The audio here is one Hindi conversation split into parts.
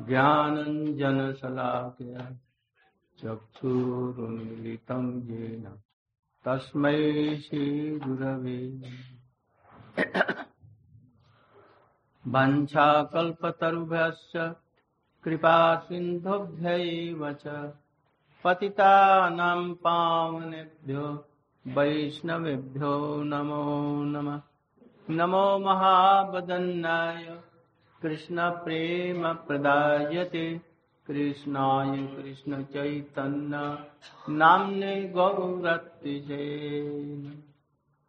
ज्ञानञ्जनशलाकया चक्षुरुन्मिलितं येन तस्मै श्रीगुरवे। वञ्छाकल्पतरुभ्यश्च कृपासिन्धुभ्यैव च पतितानां पावनेभ्यो वैष्णवेभ्यो नमो नमः। नमो महावदन्नाय कृष्णप्रेमप्रदायते कृष्णाय कृष्णचैतन्य नाम्ने गौरत्तिजे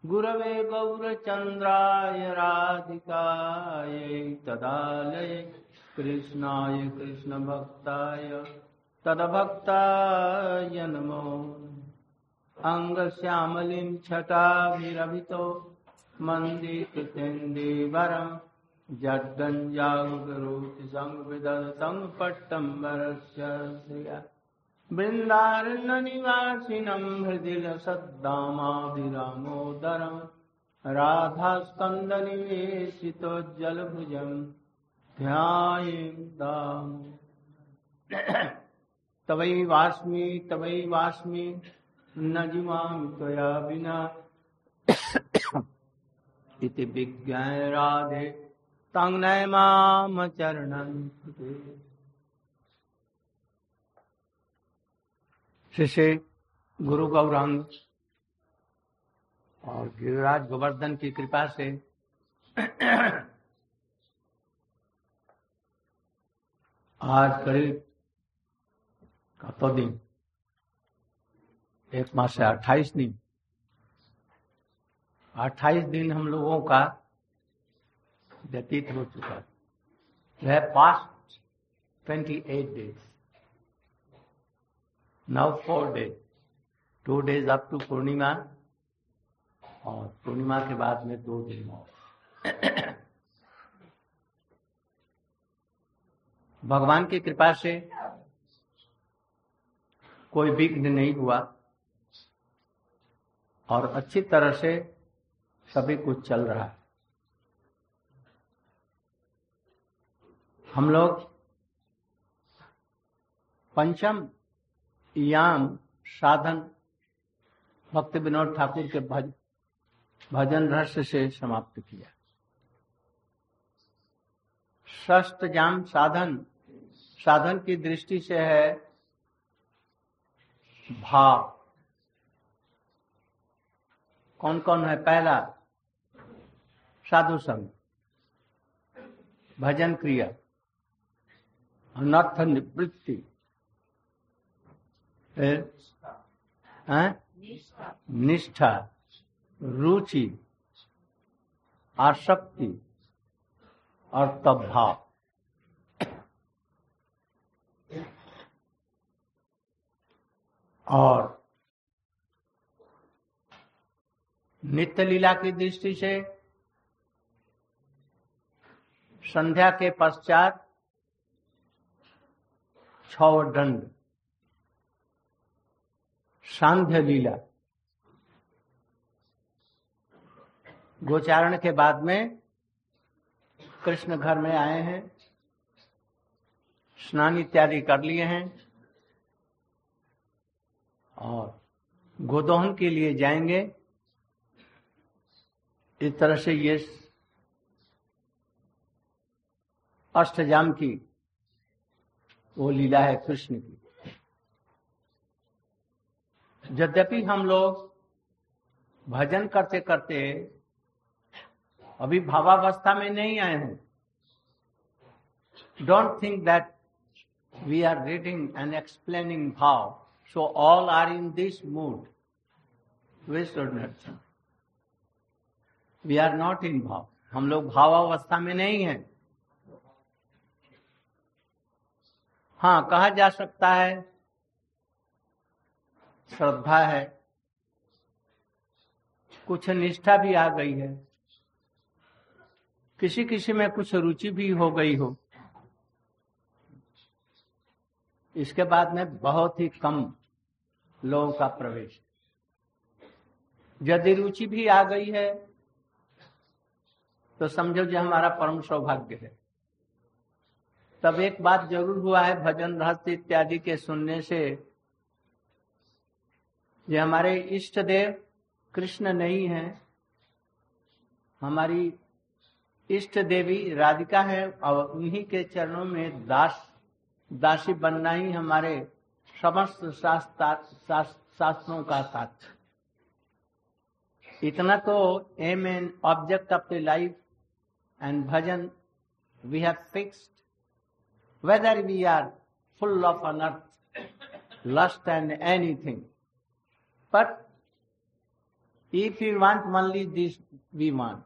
गुरवे गौरचन्द्राय राधिकायै तदालये। कृष्णाय कृष्णभक्ताय तदभक्ताय नमो। अङ्गश्यामलिं छटाभिरभितो। मन्दिकृतेन्दीवरम् जड्डञ्जागरोति संविदतं पट्टम्बरस्य श्रिया। बृन्दारण्यनिवासिनं हृदि सद्दामाभिरामोदरं राधास्कन्दनिवेशितोज्जलभुजं ध्यायेन्दाम् तवैवास्मि तवैवास्मि न जीवामि त्वया विना। इति विज्ञाय राधे। तंगनय माम चरणं शिष्य गुरु गौरांग और गिरिराज गोवर्धन की कृपा से आज करीब तो दिन, एक मास से अट्ठाईस दिन अट्ठाईस दिन हम लोगों का व्यतीत हो चुका वह past twenty eight days now four days two days up to Purnima और पूर्णिमा के बाद में दो दिन और। भगवान की कृपा से कोई विघ्न नहीं हुआ और अच्छी तरह से सभी कुछ चल रहा है। हम लोग पंचम याम साधन भक्त विनोद ठाकुर के भज, भजन रहस्य से समाप्त किया। षष्ट जाम साधन साधन की दृष्टि से है भाव। कौन कौन है पहला? साधु संग भजन क्रिया। अनर्थ निवृत्ति। निष्ठा। रुचि आसक्ति और तब भाव और नित्य लीला की दृष्टि से संध्या के पश्चात छ दंड सांध्य लीला। गोचारण के बाद में कृष्ण घर में आए हैं, स्नान इत्यादि कर लिए हैं और गोदोहन के लिए जाएँगे। इस तरह से ये अष्टजाम की वो लीला है कृष्ण की। यद्यपि हम लोग भजन करते करते अभी भावावस्था में नहीं आए हैं don't think that we are reading and explaining bhav so all are in this mood we are not in bhav. हम लोग भावावस्था में नहीं हैं। हाँ कहा जा सकता है। श्रद्धा है। कुछ निष्ठा भी आ गई है। किसी किसी में कुछ रुचि भी हो गई हो। इसके बाद में बहुत ही कम लोगों का प्रवेश। यदि रुचि भी आ गई है तो समझो जो हमारा परम सौभाग्य है। तब एक बात ज़रूर हुआ है, भजन, रहस्य इत्यादि के सुनने से। ये हमारे इष्ट देव कृष्ण नहीं है। हमारी इष्ट देवी राधिका है और उन्हीं के चरणों में दास, दासी बनना ही हमारे समस्त शास्त्रों का साथ। इतना तो aim and object of the life and bhajan we have fixed whether we are full of unearth, lust and anything. But if you want only this, we want.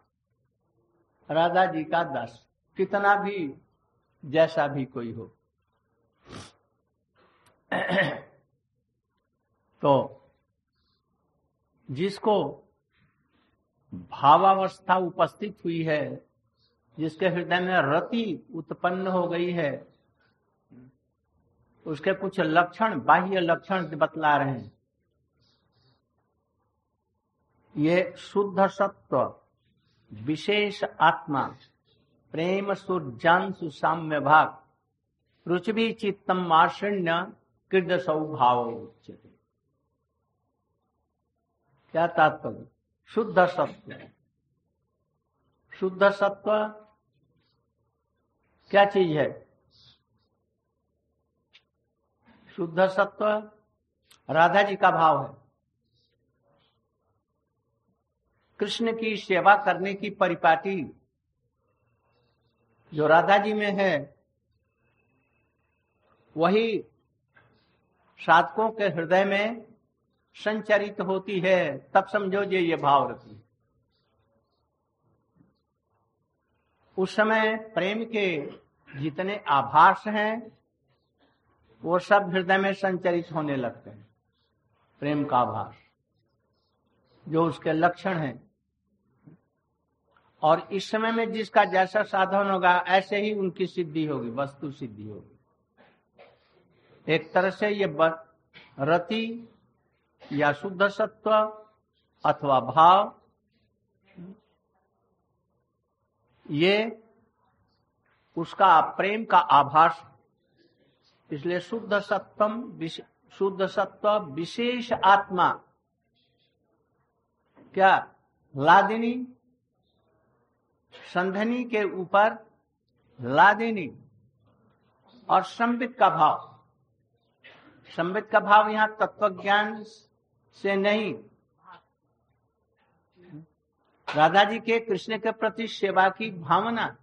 Radha ji का दस कितना भी जैसा भी कोई हो तो जिसको भावावस्था उपस्थित हुई है जिसके हृदय में रति उत्पन्न हो गई है उसके कुछ लक्षण, बाह्य लक्षण बतला रहे हैं। ये शुद्ध सत्व, विशेष आत्मा, प्रेम सूर्यांशु साम्य भाग, पृथ्वी चित्तम मार्षण्य कृद सौभाव क्या तात्पर्य? शुद्ध सत्व। शुद्ध सत्व क्या चीज़ है? शुद्ध सत्व, राधा जी का भाव है। कृष्ण की सेवा करने की परिपाटी जो राधा जी में है, वही साधकों के हृदय में संचरित होती है, तब समझो जे ये भाव रखी उस समय प्रेम के जितने आभास हैं वो सब हृदय में संचरित होने लगते हैं। प्रेम का आभास जो उसके लक्षण है। और इस समय में जिसका जैसा साधन होगा, ऐसे ही उनकी सिद्धि होगी, वस्तु सिद्धि होगी। एक तरह से ये रति या शुद्ध सत्व अथवा भाव, ये उसका प्रेम का आभास इसलिए शुद्ध सत्वम शुद्ध सत्व विशेष आत्मा। क्या? लादिनी। संधनी के ऊपर लादिनी और संबित का भाव। संबित का भाव यहाँ तत्व ज्ञान से नहीं। राधा जी के कृष्ण के प्रति सेवा की भावना,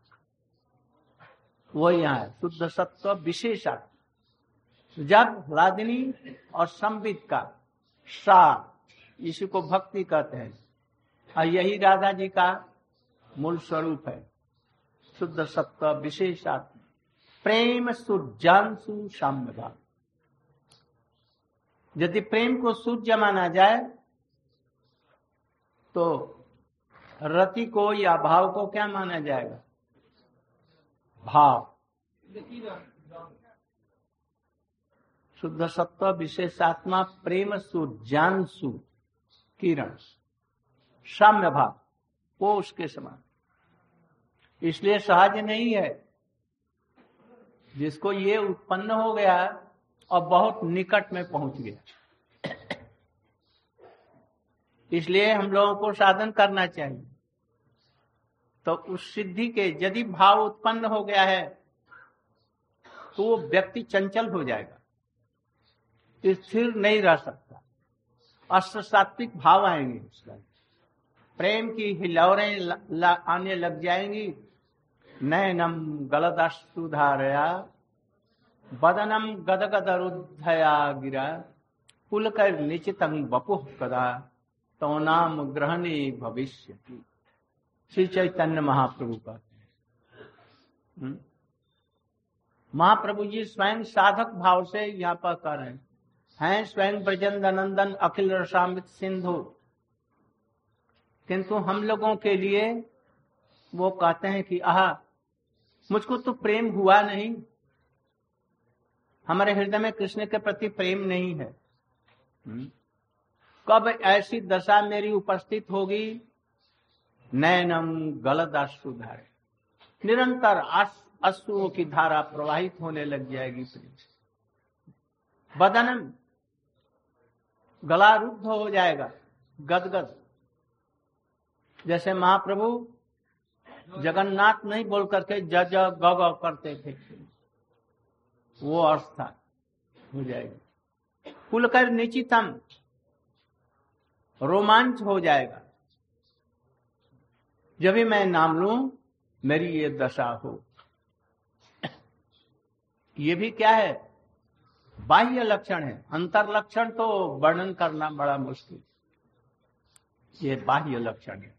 वो यहाँ है। शुद्ध सत्व विशेष आत्मा जब लादिनी और संबित का सार इसी को भक्ति कहते हैं। और यही राधा जी का मूल स्वरूप है। शुद्ध सत्व विशेषात्म प्रेम सूर्यांशु साम्य भाव यदि प्रेम को सूर्य माना जाए तो रति को या भाव को क्या माना जाएगा? भाव। शुद्ध सत्व विशेषात्मा प्रेम सूर्यांशु किरण साम्य भाव, वो उसके समान। इसलिए सहज नहीं है। जिसको ये उत्पन्न हो गया और बहुत निकट में पहुँच गया। इसलिए हम लोगों को साधन करना चाहिए। तो उस सिद्धि के यदि भाव उत्पन्न हो गया है तो वो व्यक्ति चंचल हो जाएगा। स्थिर नहीं रह सकता। अष्ट सात्विक भाव आएँगे उसका। प्रेम की हिलौरें आने लग जाएँगी। नयनम गलदुधारया बदनम गदगद रुद्धया गिरा। कुल कर निचितम बपुह कदा तो नाम ग्रहणे भविष्य श्री चैतन्य महाप्रभु का। हम्म? महाप्रभु जी स्वयं साधक भाव से यहाँ पर कर रहे हैं। हैं स्वयं ब्रजंद नंदन अखिल रसामित सिंधु। किंतु हम लोगों के लिए वो कहते हैं कि आह मुझको तो प्रेम हुआ नहीं। हमारे हृदय में कृष्ण के प्रति प्रेम नहीं है। हम्म। कब ऐसी दशा मेरी उपस्थित होगी? नैनम गलत सुधारे निरंतर अश्रुओं की धारा प्रवाहित होने लग जाएगी। प्रेम से बदन गला रुद्ध हो जाएगा, गदगद। जैसे महाप्रभु जगन्नाथ नहीं बोल करके ज ग करते थे। वो अर्थ था हो जाएगी। खुलकर निश्चितम रोमांच हो जाएगा। जब भी मैं नाम लू, मेरी ये दशा हो। ये भी क्या है? बाह्य लक्षण है। अंतर लक्षण तो वर्णन करना बड़ा मुश्किल। ये बाह्य लक्षण है।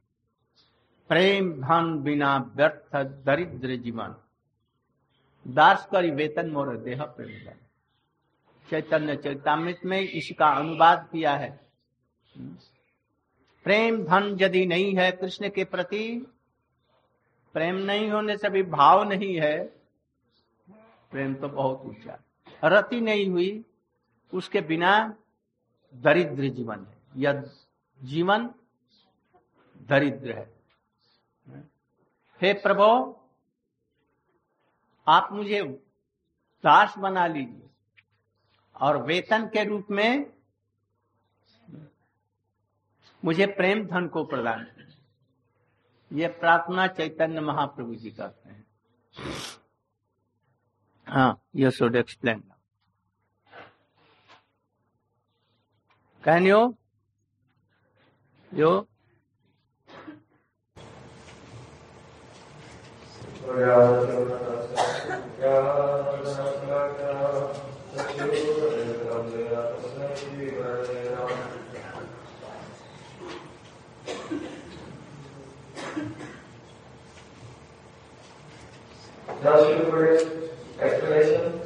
प्रेम, धन बिना व्यर्थ, दरिद्र जीवन। दास करी वेतन मोर देह प्रेम चैतन्य चैतामृत में इसका अनुवाद किया है। प्रेम, धन यदि नहीं है कृष्ण के प्रति, प्रेम नहीं होने से भी भाव नहीं है। प्रेम तो बहुत ऊँचा रति नहीं हुई, उसके बिना दरिद्र जीवन है। यह जीवन दरिद्र है। हे प्रभु, आप मुझे दास बना लीजिए और वेतन के रूप में मुझे प्रेम धन को प्रदान ये प्रार्थना चैतन्य महाप्रभु जी करते हैं। Ah, you should explain. Can you? You? Does your grace explanation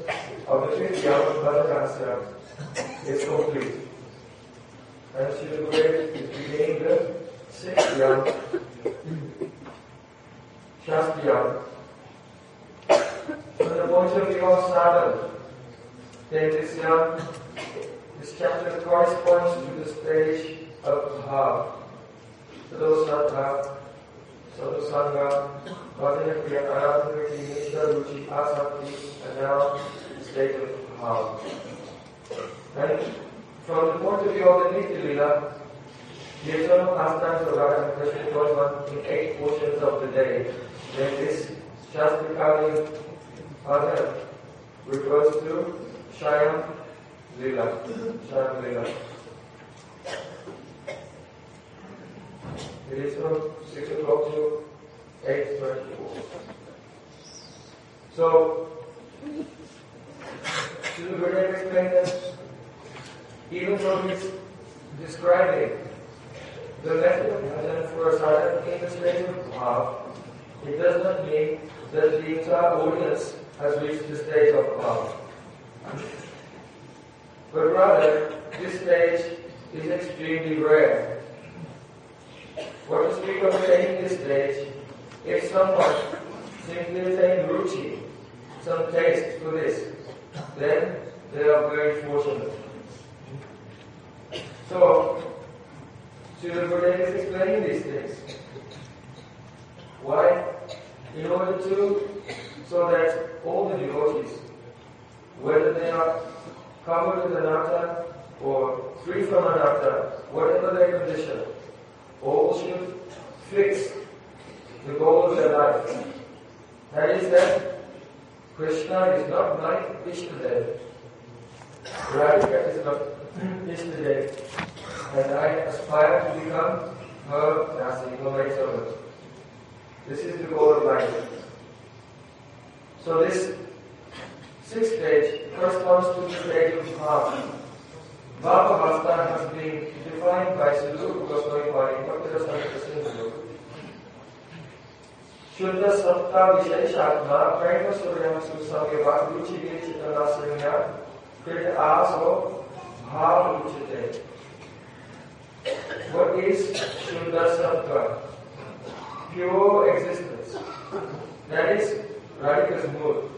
of the three beyond birth concept is complete. And she will is beginning the sixth beyond, just beyond. When the motion of silent, then this young, this chapter corresponds to the stage of Bhav. For those not Bhav, Bhajana Kriya, Aradhanaviti, Nishtha, Ruchi, Asakti, and now state of how. And from the point of view of the Nitya Lila, the eternal pastimes of Radha and Krishna goes on in eight portions of the day. Then this Shastrikali Bhajan refers to Shayam Lila. Shayam Lila. From 6 o'clock to 8.24. So, Srila Gurudev explained that even though he's describing the method of bhajan for a sadhana in the stage of bhav, it does not mean that the entire audience has reached the stage of bhav. But rather, this stage is extremely rare. What to speak of attaining this stage, if someone simply attain ruchi, some taste for this, then they are very fortunate. So, Srila Gurudev is explaining these things. Why? In order to, so that all the devotees, whether they are covered with anatta or free from anatta, whatever their condition, all should fix the goal of their life. That is that Krishna is not my Ishtadev. Radhika is not Ishtadev. And I aspire to become her Nasi, her maid servant. This is the goal of life. So this sixth stage corresponds to the stage of Bhava. Bhava Vasta has been defined by Sri Goswami Pari, Bhakti Sindhu. शुद्ध सत्ता विशेषात्मा प्रेम सूर्य सुसंगे रुचि चितना संज्ञा फिर आसो भाव उचिते What is Shuddha Sattva? Pure existence. That is Radhika's mood. And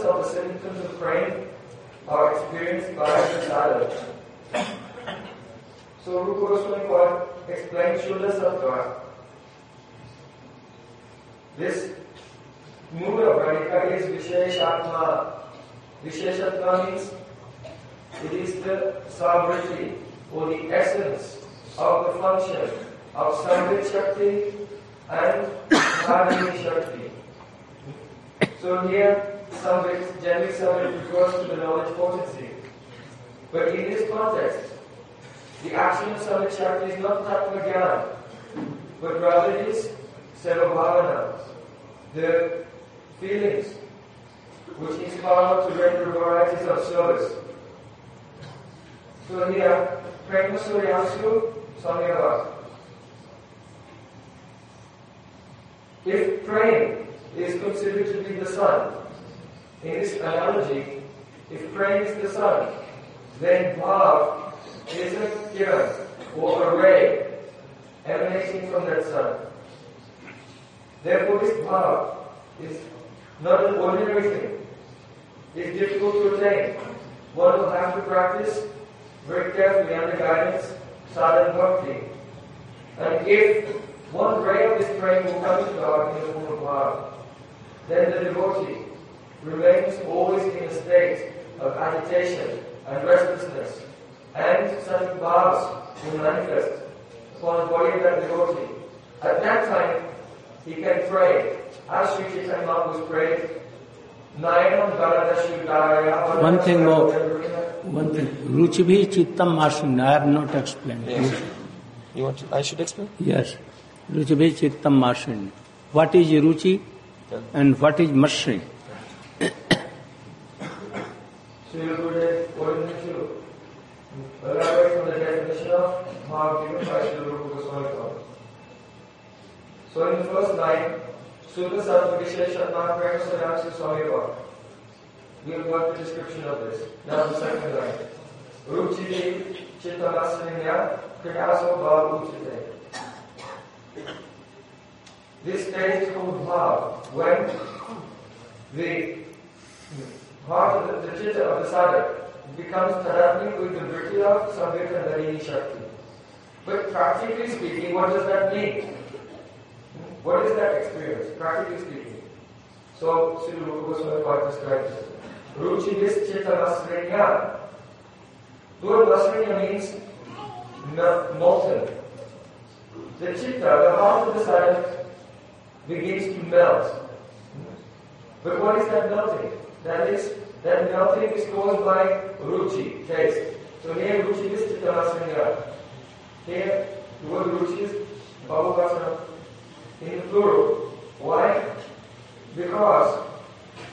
semblance of the symptoms of praying are experienced by the sadhak. So Rupa Goswami explains Shuddha Sattva. This mood of Radhika is Visheshatma. Visheshatma means it is the sovereignty or the essence of the function of Samvit Shakti and Dharani Shakti. So here, Samvit, generally Samvit refers to the knowledge potency. But in this context, the action of Samvit Shakti is not Tattva but rather it is Seva Bhavana, the feelings which inspire to render varieties of service. So here, Prema Suryansu Samyava. If praying is considered to be the sun, in this analogy, if praying is the sun, then bhav is a kiran or a ray emanating from that sun. Therefore, this bhav is not an ordinary thing. It's difficult to attain. One will have to practice very carefully under guidance, sadhana bhakti. And if one ray of this praying will come to God in the form of bhav, then the devotee remains always in a state of agitation and restlessness, and such bhavs will manifest upon the body of that devotee. At that time, he can pray, as Sri Chaitanya Mahaprabhu prayed, Nayanam Galadashudaya. One thing more. One thing. Ruchibhi Chittam Mashin. I have not explained. Yes. You want to, I should explain? Yes. Ruchibhi Chittam Mashin. What is Ruchi and what is Mashin? So, ordination the definition of Maha given by Shilapur Goswami Thakur. So in the first line, Sutta Sattva Maha Prema Swami Bhakti. We have got the description of this. Now the second line. Ruchi Chittamasanya Kriyaso Bhav Uchite. This came from Bhav, when the heart of the, chitta of the sadhak becomes tadatmik with the vritti of Samvit and Dharini Shakti. But practically speaking, what does that mean? What is that experience, practically speaking? So, Sri Rupa Goswami describes it. Ruchi is chitta masrinya. The word masrinya means molten. The chitta, the heart of the sadhak, begins to melt. But what is that melting? That is, that melting is caused by ruchi, taste. So here ruchi is chittamasrinya. Here, the word ruchi is bhavavasana in the plural. Why? Because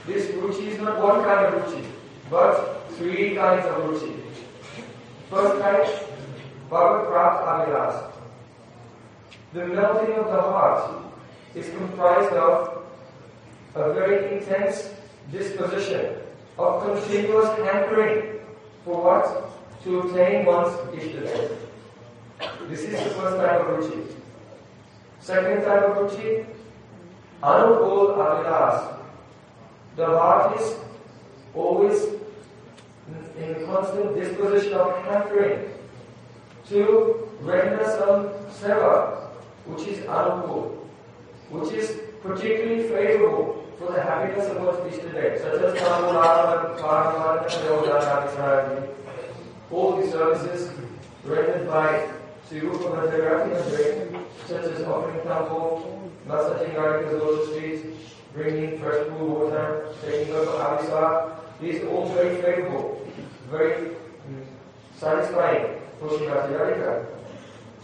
this ruchi is not one kind of ruchi, but three kinds of ruchi. First kind, Bhagavad Prat Avilas. The melting of the heart is comprised of a very intense disposition of continuous hankering for what? To obtain one's Ishtadeva. This is the first type of ruchi. Second type of ruchi, Anukul Avilas. The heart is always in a constant disposition of hankering to render some seva, which is anukul, which is particularly favorable so the happiness of course is direct, such as Tamulana, Paramana, Yodana, Sarani. All these services rendered by Sri Rupa Bhattacharya such as offering temple, massaging articles on the bringing fresh food, water, taking up avisa, these are all very favorable, very mm, satisfying for Sri Bhattacharya.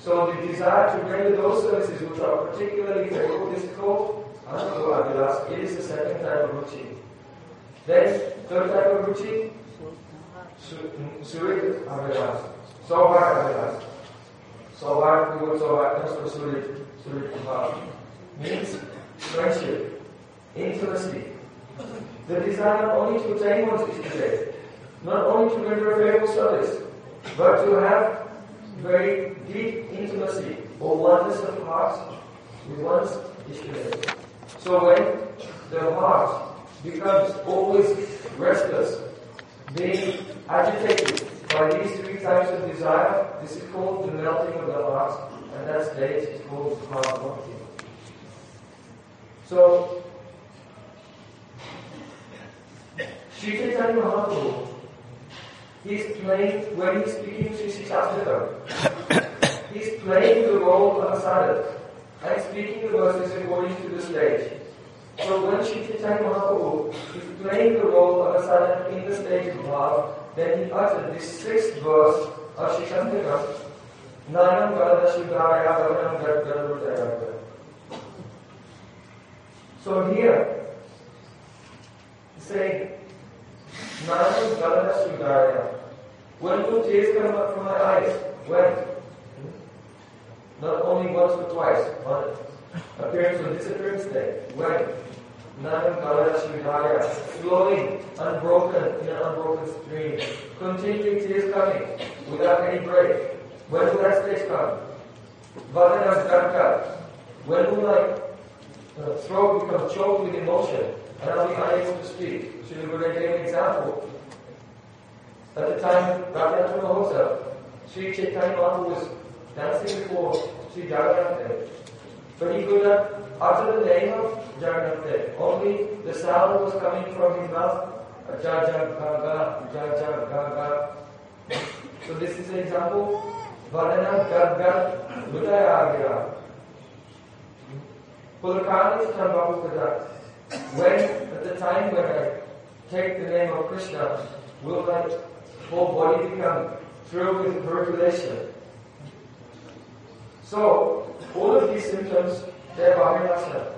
So the desire to render those services which are particularly called Anubhavilas. It is the second type of ruchi. Then, third type of ruchi, Surit Avilas. Sohar Avilas. Sohar, the word Sohar comes from Surit, Surit. Means friendship, intimacy. The desire not only to attain one's Ishtadev, not only to render a favorable service, but to have very deep intimacy or oneness of heart with one's Ishvara. So when the heart becomes always restless, being agitated by these three types of desire, this is called the melting of the heart, and that state is called heart bhakti. So, Sri Chaitanya Mahaprabhu, he's playing, when he's speaking Sri Shastra, he's playing the role of a sadhak and speaking the verses according to the stage. So when Sri Chaitanya Mahaprabhu is playing the role of a sadhak in the stage of love, then he uttered this sixth verse of Sri Shantika, Nanam Gada Shudaya Gavanam Gadgadurudaya. So here, saying, Nanam Gada Shudaya. When will tears come up from my eyes? When? Not only once or twice, on appearance or disappearance day. When? Nanam Gada Shudaya. Flowing, unbroken, in an unbroken stream. Continuing tears coming, without any break. When will that stage come? Vadana Gata. When will my uh, throat become choked with emotion and I'll be unable to speak? Srila Gurudev gave an example. At the time, Radhanath Mahosa, Sri Chaitanya Mahaprabhu was dancing before Sri Jagannath Dev. But he could not utter the name of Jagannath Dev. Only the sound was coming from his mouth. Ja ja ga ga, ja ja ga ga. So this is an example. Vadana gad gad, Budaya agya. Pulakani Tambabu Kadat. When, at the time when I take the name of Krishna, will my whole body become filled with percolation? So, all of these symptoms, they're Bhavinasa,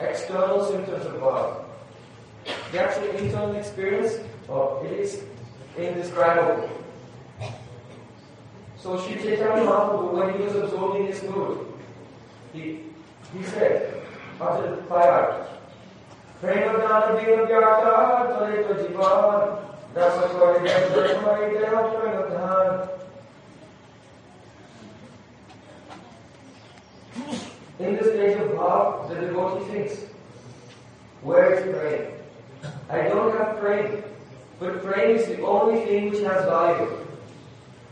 external symptoms of love. The actual internal experience, oh, it is indescribable. So Sri Chaitanya Mahaprabhu, when he was absorbed in this mood, he, he said, after the In the stage of bhav, the devotee thinks, where is praying? I don't have praying, but praying is the only thing which has value.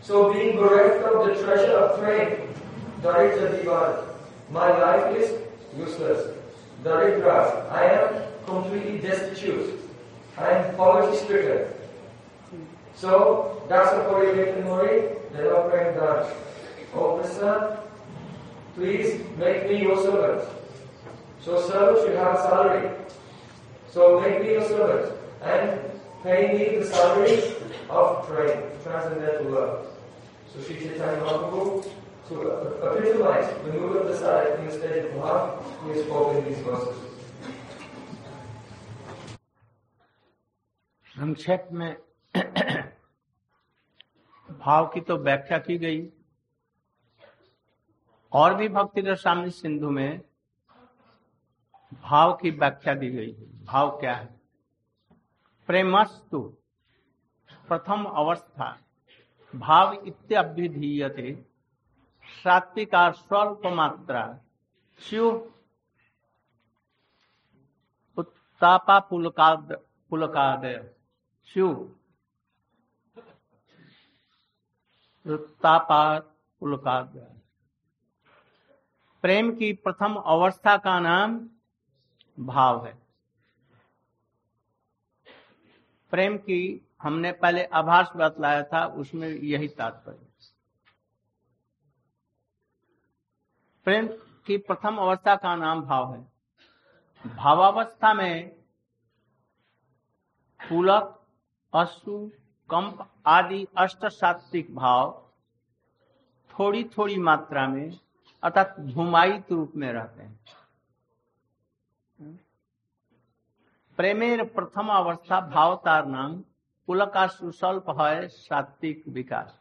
So being bereft of the treasure of praying, Daritra Divan, my life is useless. Daritra, I am completely destitute. I am poverty stricken. So, that's a Puri Mori, praying that, Oh Krishna, please make me your servant. So servant should have a salary. So make me your servant and pay me the salary of praying, transcendental love. So Sri Chaitanya Mahaprabhu, to uh, uh, epitomize the mood of the sadhak in the state of love, he has spoken these verses. संक्षेप में भाव की तो व्याख्या की गई। और भी भक्ति रसामृत सिंधु में भाव की व्याख्या दी गई है। भाव क्या है? प्रेमस्तु, प्रथम अवस्था, भाव इत्यभ्युधीयते सात्विका स्वल्प मात्रा, शिव उत्तापा पुलकाद पुलकादय। शिव। प्रेम की प्रथम अवस्था का नाम भाव है। प्रेम की हमने पहले आभास बतलाया था, उसमें यही तात्पर्य। प्रेम की प्रथम अवस्था का नाम भाव है। भावावस्था में पुलक अश्रु कंप आदि अष्ट सात्विक भाव थोड़ी थोड़ी मात्रा में, अर्थात धुमायित रूप में रहते हैं। प्रेमेर प्रथम अवस्था भावतार नाम कुल का सुस्वल्प है, सात्विक विकास।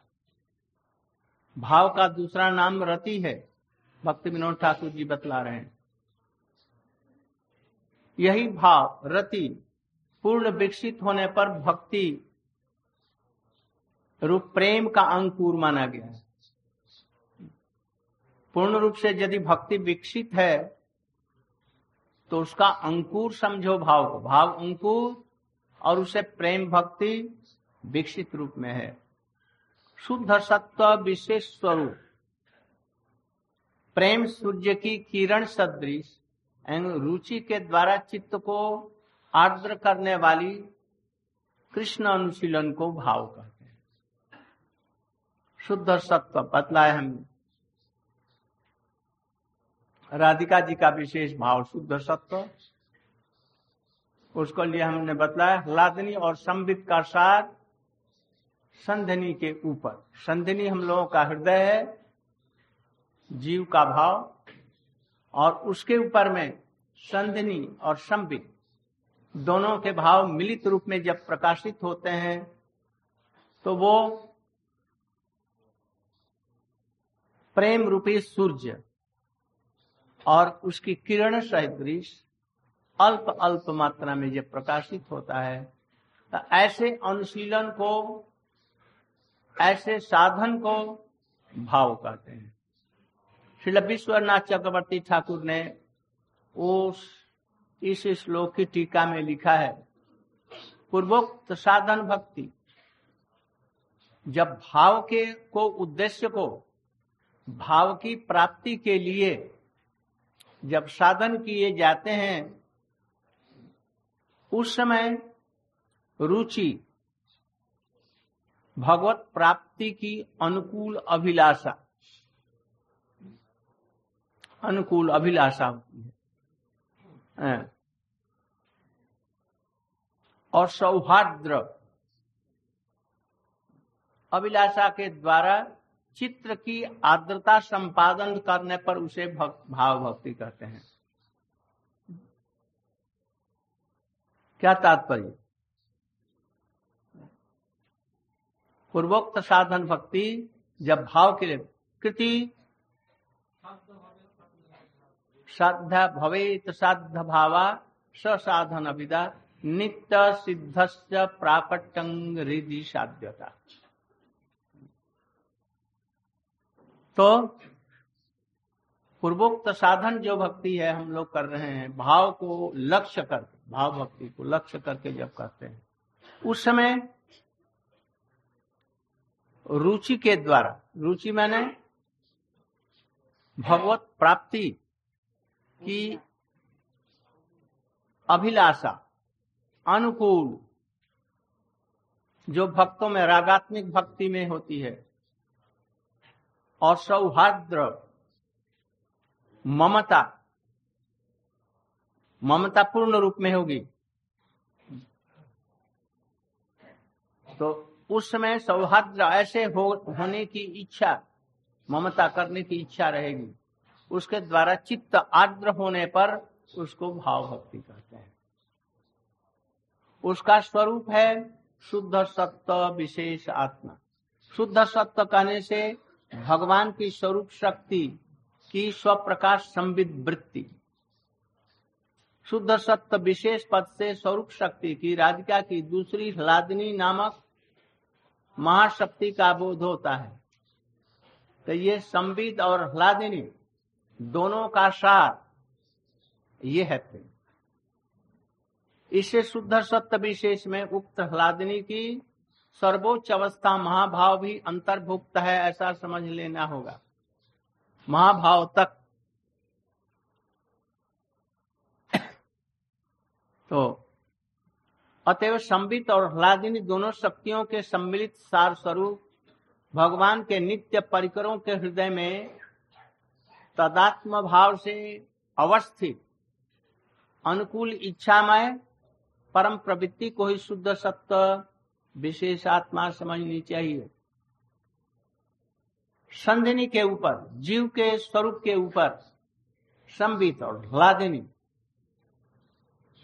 भाव का दूसरा नाम रति है, भक्ति विनोद ठाकुर जी बतला रहे हैं। यही भाव, रति पूर्ण विकसित होने पर भक्ति रूप प्रेम का अंकुर माना गया है। पूर्ण रूप से यदि भक्ति विकसित है तो उसका अंकुर समझो भाव को। भाव अंकुर और उसे प्रेम भक्ति विकसित रूप में है। शुद्ध सत्व विशेष स्वरूप। प्रेम सूर्य की किरण सदृश रुचि के द्वारा चित्त को आर्द्र करने वाली कृष्ण अनुशीलन को भाव कहते हैं। शुद्ध सत्व, बतलाए हम। राधिका जी का विशेष भाव, शुद्ध सत्व। उसको लिए हमने बतलाया हलादनी और संबित का सार संधनी के ऊपर। संधनी हम लोगों का हृदय है, जीव का भाव, और उसके ऊपर में संधनी और संबित दोनों के भाव मिलित रूप में जब प्रकाशित होते हैं तो वो प्रेम रूपी सूर्य और उसकी किरण सदृश अल्प अल्प मात्रा में जब प्रकाशित होता है तो ऐसे अनुशीलन को, ऐसे साधन को भाव कहते हैं। श्री विश्वनाथ चक्रवर्ती ठाकुर ने उस इस श्लोक की टीका में लिखा है, पूर्वोक्त साधन भक्ति। जब भाव के, को उद्देश्य को, भाव की प्राप्ति के लिए जब साधन किए जाते हैं, उस समय रुचि, भगवत प्राप्ति की अनुकूल अभिलाषा अनुकूल अभिलाषा होती है। और सौहार्द्र अभिलाषा के द्वारा चित्र की आर्द्रता संपादन करने पर उसे भक, भाव भक्ति कहते हैं। क्या तात्पर्य? पूर्वोक्त साधन भक्ति जब भाव के लिए कृति श्रद्धा भवेत साध भावा साधन विदा नित्य सिद्ध हृदय साध्यता। तो पूर्वोक्त साधन जो भक्ति है हम लोग कर रहे हैं, भाव को लक्ष्य करके, भाव भक्ति को लक्ष्य करके जब करते हैं, उस समय रुचि के द्वारा, रुचि मैंने भगवत प्राप्ति की अभिलाषा, अनुकूल, जो भक्तों में, रागात्मिक भक्ति में होती है, और सौहार्द्र, ममता ममता पूर्ण रूप में होगी। तो उस समय सौहार्द्र ऐसे हो, होने की इच्छा, ममता करने की इच्छा रहेगी। उसके द्वारा चित्त आर्द्र होने पर उसको भाव भक्ति कहते हैं। उसका स्वरूप है शुद्ध सत्य विशेष आत्मा। शुद्ध सत्य कहने से भगवान की स्वरूप शक्ति की स्वप्रकाश संविद वृत्ति। शुद्ध सत्य विशेष पद से स्वरूप शक्ति की राधिका की दूसरी हलादनी नामक महाशक्ति का बोध होता है। तो ये संविद और हलादिनी दोनों का सार ये है प्रेम इससे शुद्ध सत्य विशेष में उक्त हलादिनी की सर्वोच्च अवस्था महाभाव भी अंतर्भुक्त है, ऐसा समझ लेना होगा। महाभाव तक। तो अतएव संबित और हलादिनी दोनों शक्तियों के सम्मिलित सार स्वरूप भगवान के नित्य परिकरों के हृदय में तदात्म भाव से अवस्थित, अनुकूल इच्छामय, परम प्रवृत्ति को ही शुद्ध सत्य विशेष आत्मा समझनी चाहिए। संधिनी के ऊपर, जीव के स्वरूप के ऊपर संबित और ह्लादिनी,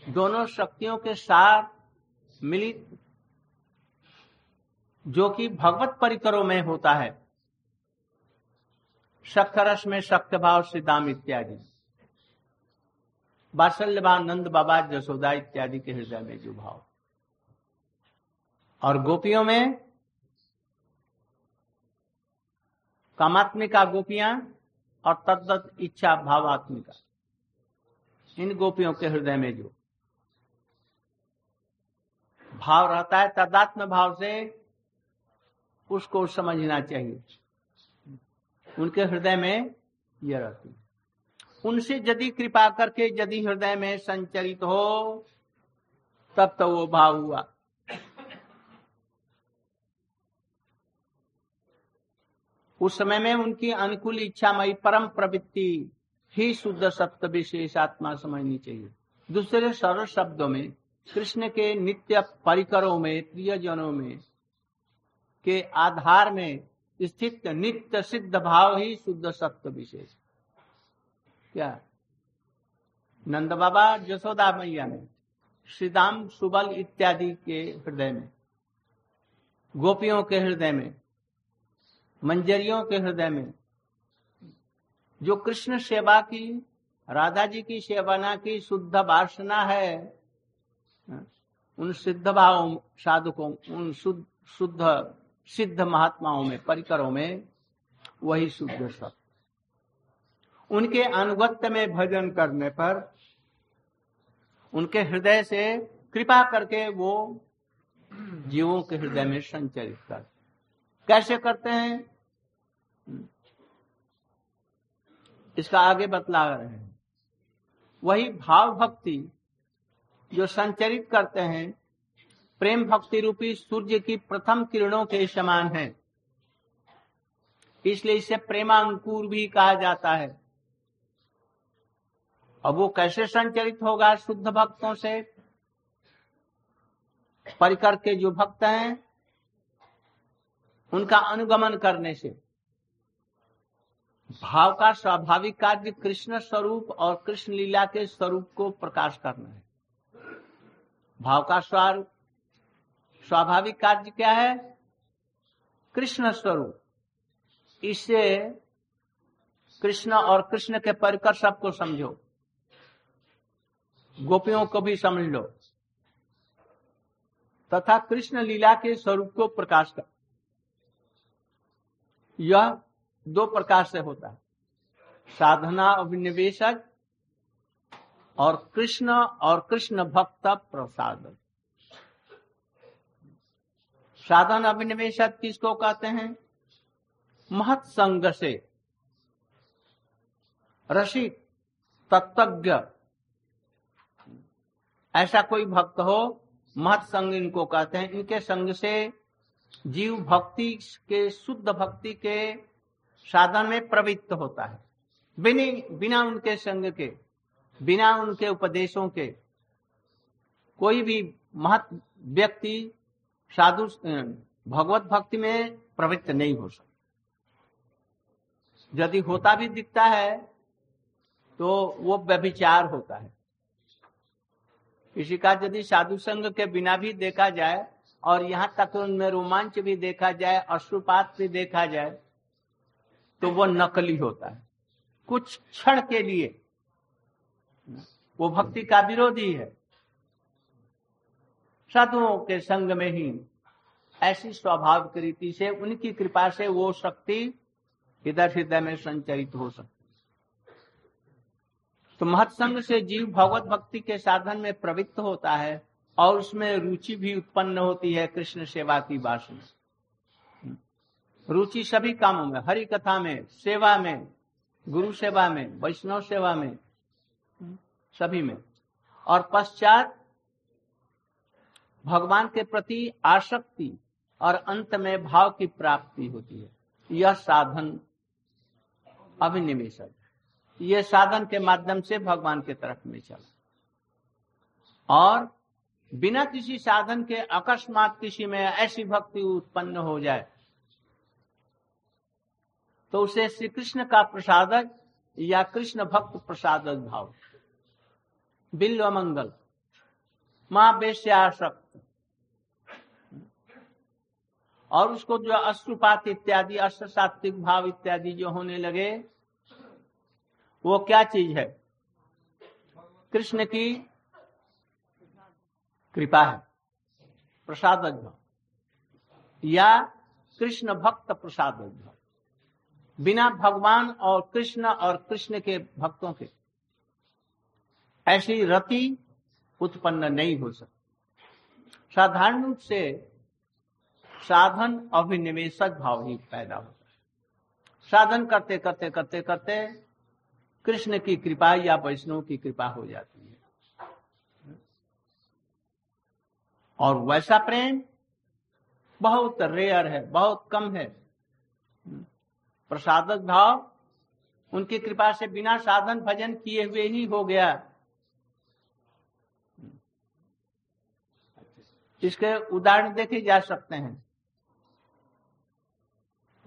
दोनों शक्तियों के साथ मिलित, जो कि भगवत परिकरों में होता है। शक्करस में शक्त भाव सिद्धाम इत्यादि। नंद बाबा जसोदा इत्यादि के हृदय में जो भाव। और गोपियों में कामात्मिका गोपियाँ और तद्दत इच्छा भावात्मिका। इन गोपियों के हृदय में जो भाव रहता है, तदात्म भाव से उसको समझना चाहिए। उनके हृदय में यह रहती। उनसे यदि कृपा करके यदि हृदय में संचरित हो, तब तो वो भाव हुआ। उस समय में उनकी अनुकूल इच्छामयी परम प्रवृत्ति ही शुद्ध सत्य विशेष आत्मा समझनी चाहिए। दूसरे सरल शब्दों में कृष्ण के नित्य परिकरों में, प्रियजनों में के आधार में स्थित नित्य सिद्ध भाव ही शुद्ध सत्य विशेष। क्या? नंद बाबा जसोदा मैया में श्रीदाम सुबल इत्यादि के हृदय में, गोपियों के हृदय में, मंजरियों के हृदय में, जो कृष्ण सेवा की, राधा जी की सेवना की शुद्ध वासना है, उन सिद्ध भाव, साधकों, उन शुद्ध सिद्ध महात्माओं में, परिकरों में, वही शुद्ध सत्य उनके अनुगत्य में भजन करने पर, उनके हृदय से कृपा करके वो जीवों के हृदय में संचरित कर। कैसे करते हैं? इसका आगे बतला रहे हैं। वही भाव भक्ति जो संचरित करते हैं प्रेम भक्ति रूपी सूर्य की प्रथम किरणों के समान है। इसलिए इसे प्रेमांकुर भी कहा जाता है। अब वो कैसे संचरित होगा शुद्ध भक्तों से? परिकर के जो भक्त हैं, उनका अनुगमन करने से। भाव का स्वाभाविक कार्य कृष्ण स्वरूप और कृष्ण लीला के स्वरूप को प्रकाश करना है। भाव का स्वरूप स्वाभाविक कार्य क्या है? कृष्ण स्वरूप। इससे कृष्ण और कृष्ण के परिकर सबको समझो। गोपियों को भी समझ लो। तथा कृष्ण लीला के स्वरूप को प्रकाश कर। यह दो प्रकार से होता है। साधना अभिनिवेशक और कृष्ण और कृष्ण भक्त प्रसाद साधन अभिनिवेशक किसको कहते हैं? महत संग से। रसिक तत्वज्ञ ऐसा कोई भक्त हो महत संग इनको कहते हैं। इनके संग से जीव भक्ति के, शुद्ध भक्ति के साधन में प्रवृत्त होता है। बिना बिना उनके संग के, बिना उनके उपदेशों के कोई भी महत व्यक्ति साधु भगवत भक्ति में प्रवृत्त नहीं हो सकता। यदि होता भी दिखता है तो वो व्यभिचार होता है। किसी का यदि साधु संघ के बिना भी देखा जाए, और यहाँ तक उनमें रोमांच भी देखा जाए, अश्रुपात भी देखा जाए तो वो नकली होता है। कुछ क्षण के लिए वो भक्ति का विरोधी है। साधुओं के संग में ही ऐसी स्वभाव रीति से, उनकी कृपा से वो शक्ति इधर हृदय में संचरित हो सकती तो महत्संग से जीव भगवत भक्ति के साधन में प्रवृत्त होता है और उसमें रुचि भी उत्पन्न होती है कृष्ण सेवा की वासना रुचि सभी कामों में हरि कथा में, सेवा में, गुरु सेवा में, वैष्णव सेवा में, सभी में। और पश्चात भगवान के प्रति आसक्ति और अंत में भाव की प्राप्ति होती है। यह साधन अभिनिवेशक। ये साधन के माध्यम से भगवान के तरफ़ में चला। और बिना किसी साधन के अकस्मात किसी में ऐसी भक्ति उत्पन्न हो जाए तो उसे श्री कृष्ण का प्रसादक या कृष्ण भक्त प्रसादक भाव। बिल्व मंगल। माँ और उसको जो अश्रुपात इत्यादि अष्ट सात्विक भाव इत्यादि जो होने लगे, वो क्या चीज़ है? कृष्ण की कृपा है प्रसाद या कृष्ण भक्त प्रसाद बिना भगवान और कृष्ण और कृष्ण के भक्तों के, ऐसी रति उत्पन्न नहीं हो सकती। साधारण रूप से साधन अभिनिवेशक भाव ही पैदा होता है। साधन करते करते करते करते कृष्ण की कृपा या वैष्णव की कृपा हो जाती है। और वैसा प्रेम बहुत रेयर है, बहुत कम है। प्रसादक भाव उनकी कृपा से बिना साधन भजन किए हुए ही हो गया। इसके उदाहरण देखे जा सकते हैं।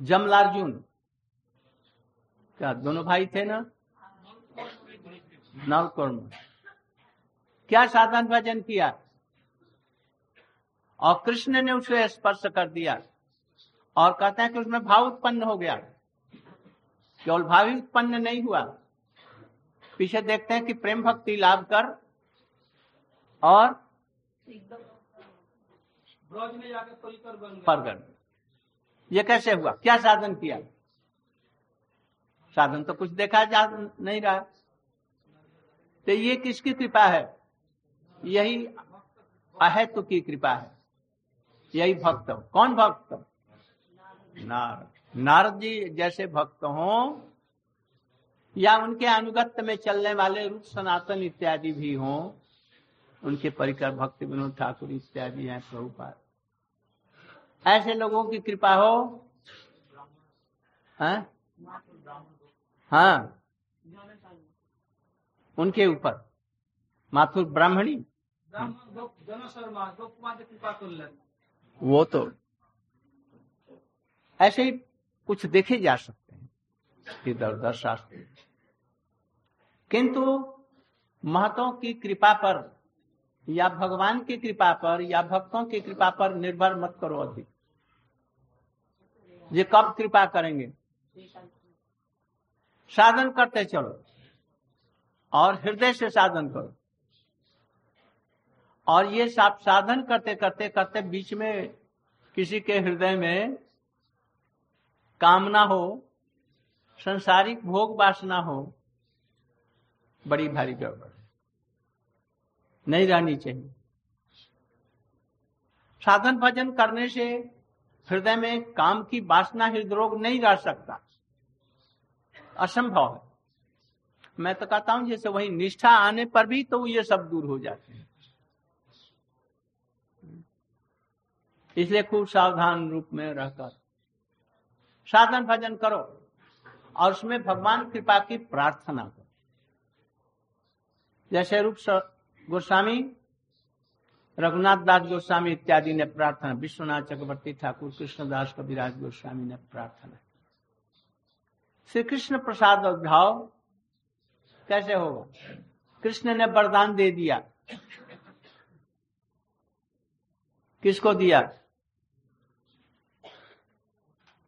जमलार्जुन। क्या दोनों भाई थे ना? नवकर्म क्या साधन भजन किया? और कृष्ण ने उसे स्पर्श कर दिया। और कहते हैं कि उसमें भाव उत्पन्न हो गया। केवल भाव ही उत्पन्न नहीं हुआ। पीछे देखते हैं कि प्रेम भक्ति लाभ कर और प्रगट ये कैसे हुआ? क्या साधन किया? साधन तो कुछ देखा जा नहीं रहा। तो ये किसकी कृपा है? यही अहेतु की कृपा है। यही भक्त कौन भक्त नारद। नारद जी जैसे भक्त हो या उनके अनुगत्य में चलने वाले रूप सनातन इत्यादि भी हों, उनके परिकर भक्ति विनोद ठाकुर इत्यादि हैं प्रभुपाद। ऐसे लोगों की कृपा हो। हाँ? हाँ। उनके ऊपर। माथुर ब्राह्मणी। वो तो ऐसे ही कुछ देखे जा सकते हैं। इधर उधर शास्त्र। किंतु महतों की कृपा पर या भगवान की कृपा पर या भक्तों की कृपा पर निर्भर मत करो अधिक। ये कब कृपा करेंगे? साधन करते चलो। और हृदय से साधन करो। और ये सब साधन करते करते करते बीच में किसी के हृदय में कामना हो, संसारिक भोग वासना हो, बड़ी भारी गड़बड़ नहीं रहनी चाहिए। साधन भजन करने से हृदय में काम की वासना हृदरोग नहीं रह सकता। असंभव है। मैं तो कहता हूँ, जैसे वही निष्ठा आने पर भी तो ये सब दूर हो जाते हैं। इसलिए खूब सावधान रूप में रहकर साधन भजन करो और उसमें भगवान कृपा की प्रार्थना करो। जैसे रूप गोस्वामी। रघुनाथ दास गोस्वामी इत्यादि ने प्रार्थना, विश्वनाथ चक्रवर्ती ठाकुर, कृष्णदास कविराज गोस्वामी ने प्रार्थना श्री कृष्ण प्रसाद भाव, कैसे होगा कृष्ण ने वरदान दे दिया। किसको दिया?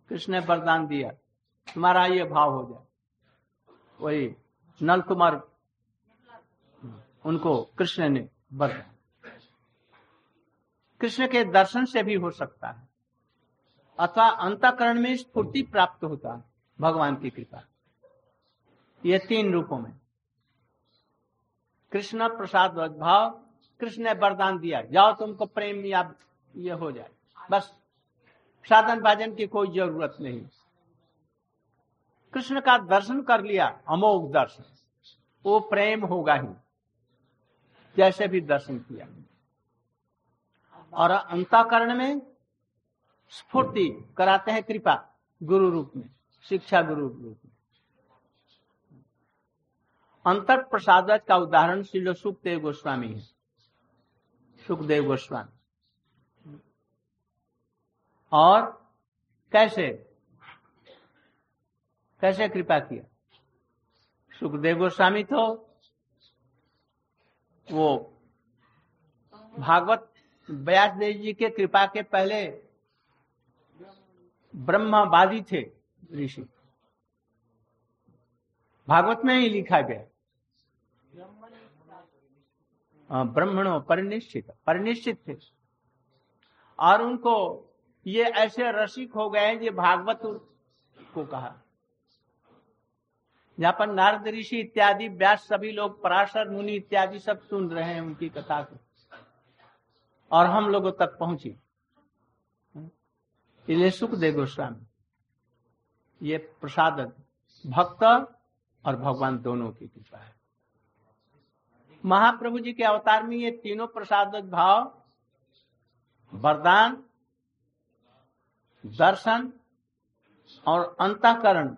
कृष्ण ने वरदान दिया। तुम्हारा ये भाव हो जाए। वही नल कुमार उनको कृष्ण ने वरदान कृष्ण के दर्शन से भी हो सकता है। अथवा अंतकरण में स्फूर्ति प्राप्त होता है, भगवान की कृपा। ये तीन रूपों में। कृष्ण प्रसाद भाव कृष्ण ने वरदान दिया, जाओ तुमको प्रेम या ये हो जाए। बस। साधन भाजन की कोई ज़रूरत नहीं। कृष्ण का दर्शन कर लिया, अमोघ दर्शन। वो प्रेम होगा ही, जैसे भी दर्शन किया। और अंताकरण में स्फूर्ति कराते हैं कृपा गुरु रूप में, शिक्षा गुरु रूप में। अंतर प्रसाद का उदाहरण श्री सुखदेव गोस्वामी है। सुखदेव गोस्वामी। और कैसे? कैसे कृपा किया? सुखदेव गोस्वामी तो वो भागवत व्यास देव जी के कृपा के पहले ब्रह्मवादी थे ऋषि। भागवत में ही लिखा गया। ब्रह्मणों परिनिश्चित परिनिश्चित थे। और उनको ये ऐसे रसिक हो गए ये भागवत को कहा। जहाँ पर नारद ऋषि इत्यादि, व्यास सभी लोग, पराशर मुनि इत्यादि सब सुन रहे हैं उनकी कथा को। और हम लोगों तक पहुँची। इसलिए सुख दे गोस्वामी, ये प्रसाद, भक्त और भगवान दोनों की कृपा है। महाप्रभु जी के अवतार में ये तीनों प्रसाद भाव, वरदान, दर्शन और अंतकरण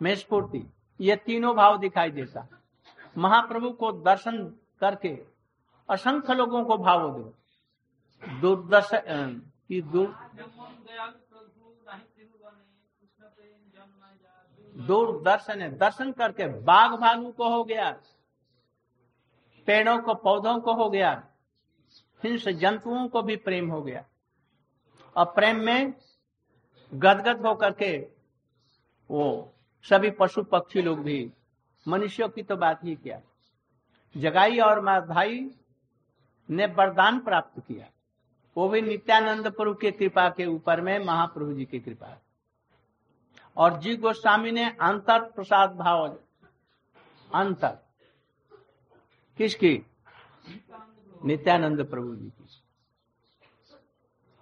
में स्फूर्ति, ये तीनों भाव दिखाई देता। महाप्रभु को दर्शन करके असंख्य लोगों को भाव दो। दूरदर्शन की दूर दूरदर्शन है। दर्शन करके बाघ भालू को हो गया, पेड़ों को, पौधों को हो गया, हिंस जंतुओं को भी प्रेम हो गया। और प्रेम में गदगद होकर के वो सभी पशु पक्षी लोग भी, मनुष्यों की तो बात ही क्या। जगाई और माधाई ने वरदान प्राप्त किया। वो भी नित्यानंद प्रभु की कृपा के ऊपर में महाप्रभु जी की कृपा। और जी गोस्वामी ने अंतर प्रसाद भाव, अंतर, किसकी? नित्यानंद प्रभु जी की।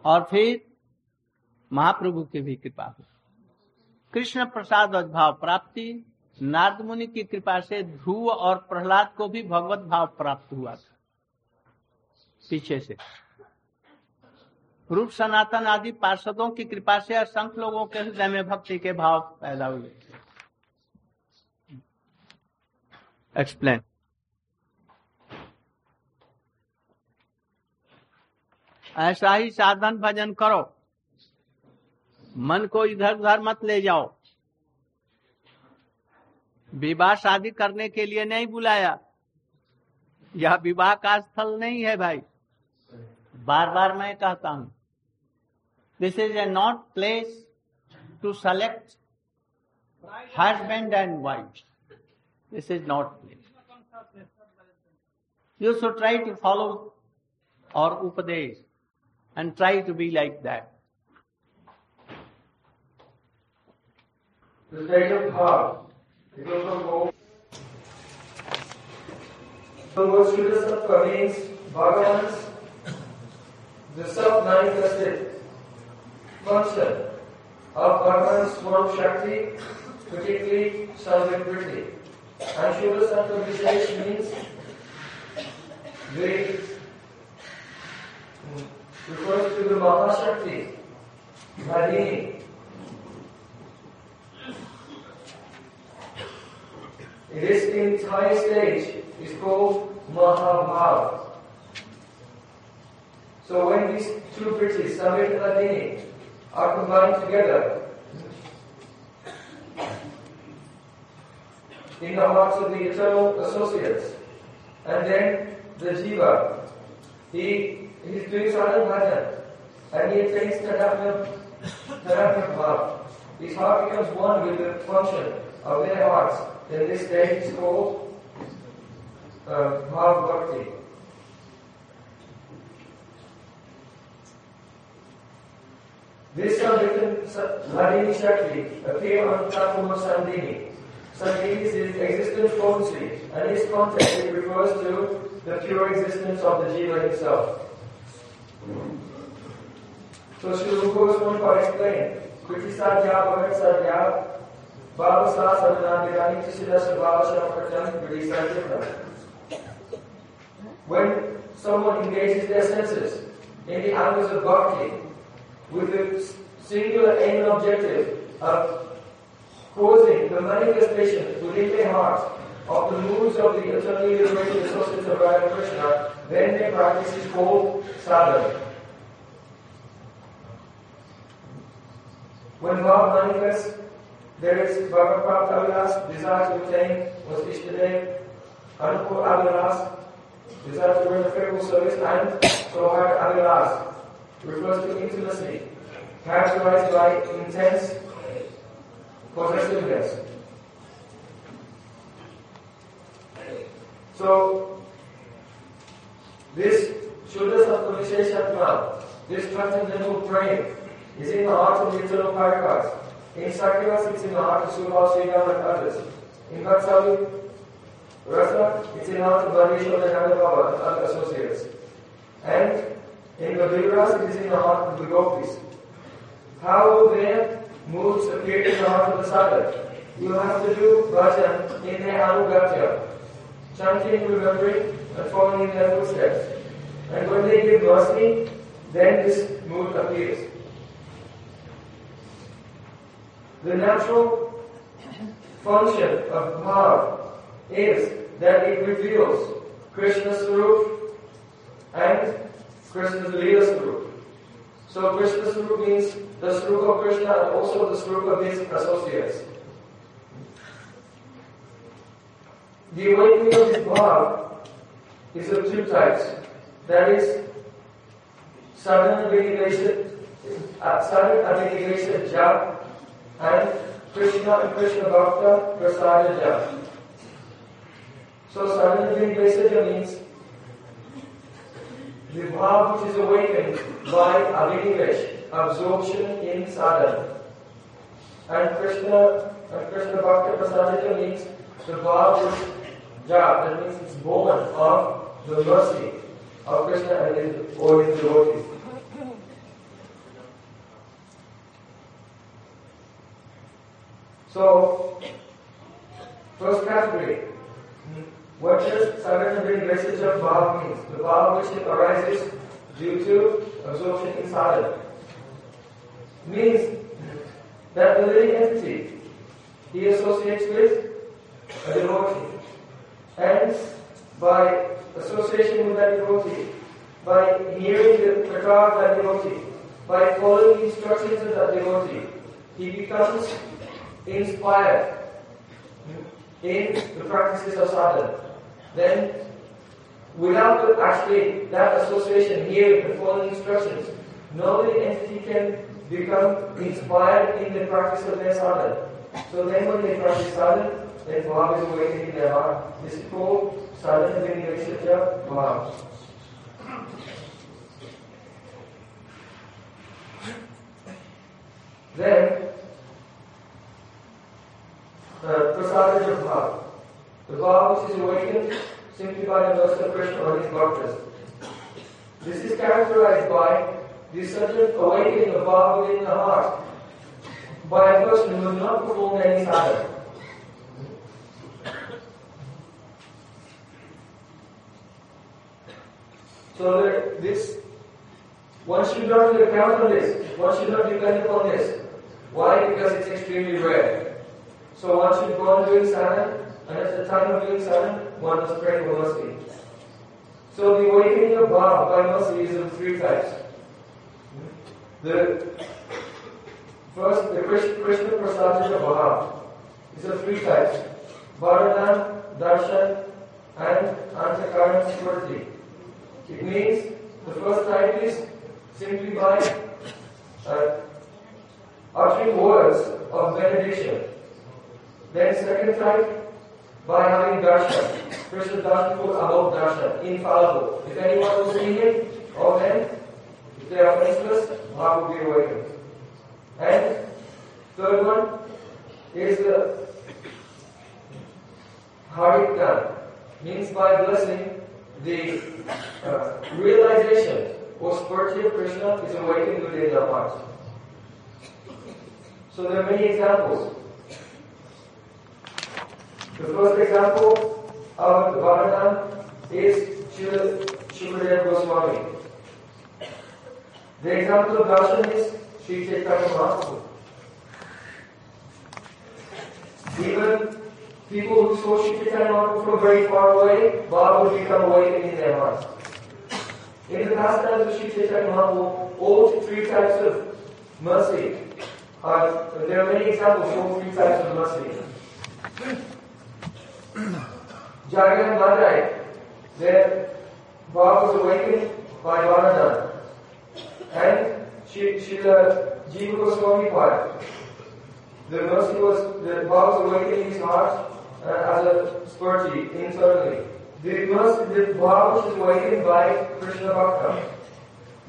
और फिर महाप्रभु की भी कृपा हुई। कृष्ण प्रसाद और भाव प्राप्ति, नारद मुनि की कृपा से ध्रुव और प्रहलाद को भी भगवत भाव प्राप्त हुआ था। पीछे से। रूप सनातन आदि पार्षदों की कृपा से असंख्य लोगों के हृदय में भक्ति के भाव पैदा हुए। एक्सप्लेन ऐसा ही साधन भजन करो। मन को इधर उधर मत ले जाओ। विवाह शादी करने के लिए नहीं बुलाया। यह विवाह का स्थल नहीं है भाई। बार बार मैं कहता हूं this is a not place to select husband and wife this is not place you should try to follow और उपदेश and try to be like that The state of heart. It also goes. The word Shuddhasattva means Bhagavan's the self-manifested function of Bhagavan's Swarup Shakti, particularly Vritti. And Shuddhasattva Vishesh means the mm, refers to the Mahashakti, Bhadini, This entire stage is called Mahabhav. So when these two bridges, Samvik and Ladini, are combined together in the hearts of the eternal associates, and then the jiva, he is doing sadhana bhajan, and he attains tadatma bhav. His heart becomes one with the function of their hearts. Then this stage is called uh, Bhav Bhakti. This written Hladini Shakti appear on Takuma Sandini. Is existence potency, and its context it refers to the pure existence of the Jiva himself. So Sri Rupa Goswami explained, Kriti Sadhya Bhagat Sadhya Bhavasa Sadhanandikani Tisidasa Bhavasa Pratyam Kriti Sadhya When someone engages their senses in the hours of bhakti, with the singular aim and objective of causing the manifestation within their heart of the moods of the eternally liberated associates of Radha Krishna, then their practice is called sadhana. When Bhav manifests, there is Bhagavat Avilas, desire to attain was Ishtadev, Anupur Avilas, desire to render favorable service, and Sohar Avilas, refers to intimacy, characterized by intense possessiveness. So, this Shuddha Sattva Visheshatma, this transcendental frame, is in the heart of the eternal Parikas. In Sakyavas, it's in the heart of Subha, Sridham and others. In Vatsavi, Rasa, it's in the heart of Bandeshwar and Nanda Baba and other associates. And in the Viras, it is in the heart of the gopis. How their moods appear in the heart of the sadhak? You have to do bhajan in their anugatya, chanting, remembering, and following in their footsteps. And when they give mercy, then this mood appears. The natural function of bhav is that it reveals Krishna's Swarup and Krishna's Leela Swarup. So Krishna's Swarup means the Swarup of Krishna and also the Swarup of his associates. The awakening of this bhav is of two types. That is sudden abhinivesha, uh, sudden abhinivesha jap and Krishna and Krishna Bhakta Prasada jap. So sudden abhinivesha means the which is awakened by abhinivesh, absorption in sadhana. And Krishna and Krishna Bhakta Prasada means the bhav which jap, that means it's born of the mercy of Krishna and his, or his devotees. So, first category, what does Sagarna message of Bhav means? The Bhav which arises due to absorption in sadhana. Means that the living entity he associates with a devotee. And by association with that devotee, by hearing the prakar of that devotee, by following the instructions of that devotee, he becomes inspired in the practices of sadhana. Then, without actually that association, hearing the following instructions, no entity can become inspired in the practice of their sadhana. So then when they practice sadhana, then Bhav is awakening in their heart. This is called sadhana viniveshaja Bhav. Then, uh, prasadaja Bhav. The which is awakened simply by the mercy of Krishna or his bhaktas. This is characterized by the sudden awakening of Bhav within the heart by a person who has not performed any sadhana. So this, one should not count on this. One should not depend upon this. Why? Because it's extremely rare. So one should go on doing sadhana, and at the time of doing sadhana, one must pray for mercy. So the awakening of Bhav by mercy is of three types. The first, the Krishna, Krishna Prasadja Bhav is of three types. Bharanam, Darshan, and Antakaran Smriti. It means the first type is simply by uh, uttering words of benediction. Then second type, by having darshan. Krishna darshan goes above darshan, infallible. If anyone will see him or them, if they are faceless, heart will be awakened. And third one is the Harikdan, means by blessing the uh, realization or spiritual Krishna is awakened within their hearts. So there are many examples. The first example of Bhagavatam is Shukadev Goswami. The example of darshan is Sri Chaitanya Mahaprabhu. Even people who saw Sri Chaitanya Mahaprabhu from very far away, Baba would become awakened in their hearts. In the pastimes of Sri Chaitanya Mahaprabhu, all three types of mercy are, there are many examples of all three types of mercy. Jagan Madai, there Baba was awakened by Vanadan. And Srila Jiva Goswami Pad. The mercy was, the Baba was awakening his heart uh, as a spurti internally. The mercy, the Baba was awakened by Krishna Bhakta.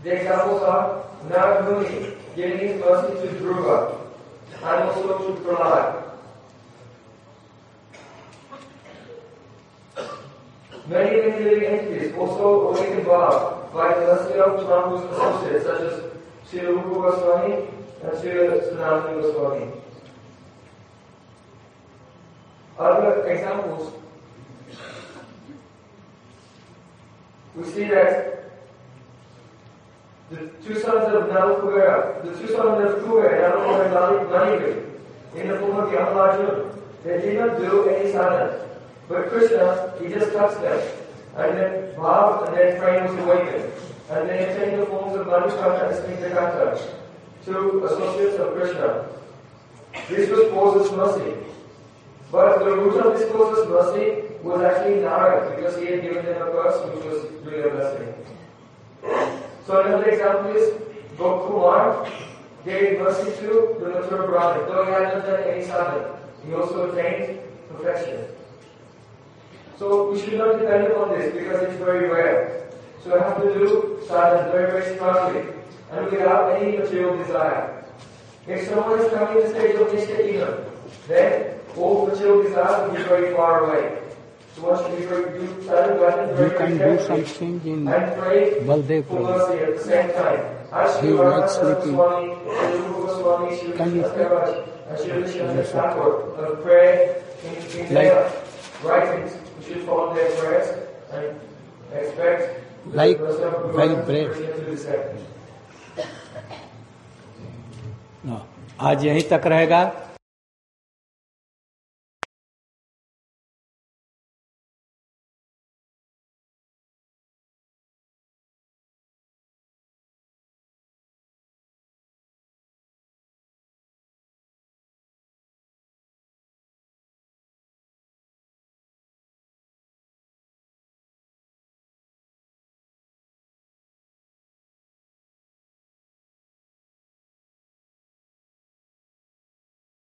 The examples are Narad Muni giving his mercy to Dhruva. and also to Prahlad. Many, many living entities also awakened Bhav by the mercy of Mahaprabhu's associates such as Srila Rupa Goswami and Srila Sanatana Goswami. Other examples, we see that the two sons of Nalakuvera, the two sons of Kuvera, Nalakuvera and Manigri, in the form of Yamarjuna, they did not do any sadhana. But Krishna, he just touched them. And then Bhav and then Prem was awakened. And they attained the forms of Madhukanta and Snitakanta, two associates of Krishna. This was Moses' mercy. But the root of this Moses' mercy was actually Narad, because he had given them a curse which was really a blessing. So another example is Gokumar gave mercy to the Mathura Brahmin. Though he had not done any sadhana, he also attained perfection. So we should not depend upon this because it's very rare. So I have to do sadhana very, very smartly and without any material desire. If someone is coming to the stage of Nishta then all material desire will be very far away. So one should be very, do bhajan You can very do something in and pray Baldev for Prabhu. mercy at the same time. He likes Radha sleeping. Swami, Sri Rupa Goswami, Sri Can you- Satyaraj, and Sri Vishwanath Thakur pray in, in Like- writings. Should follow their prayers and expect Like to descend. आज यहीं तक रहेगा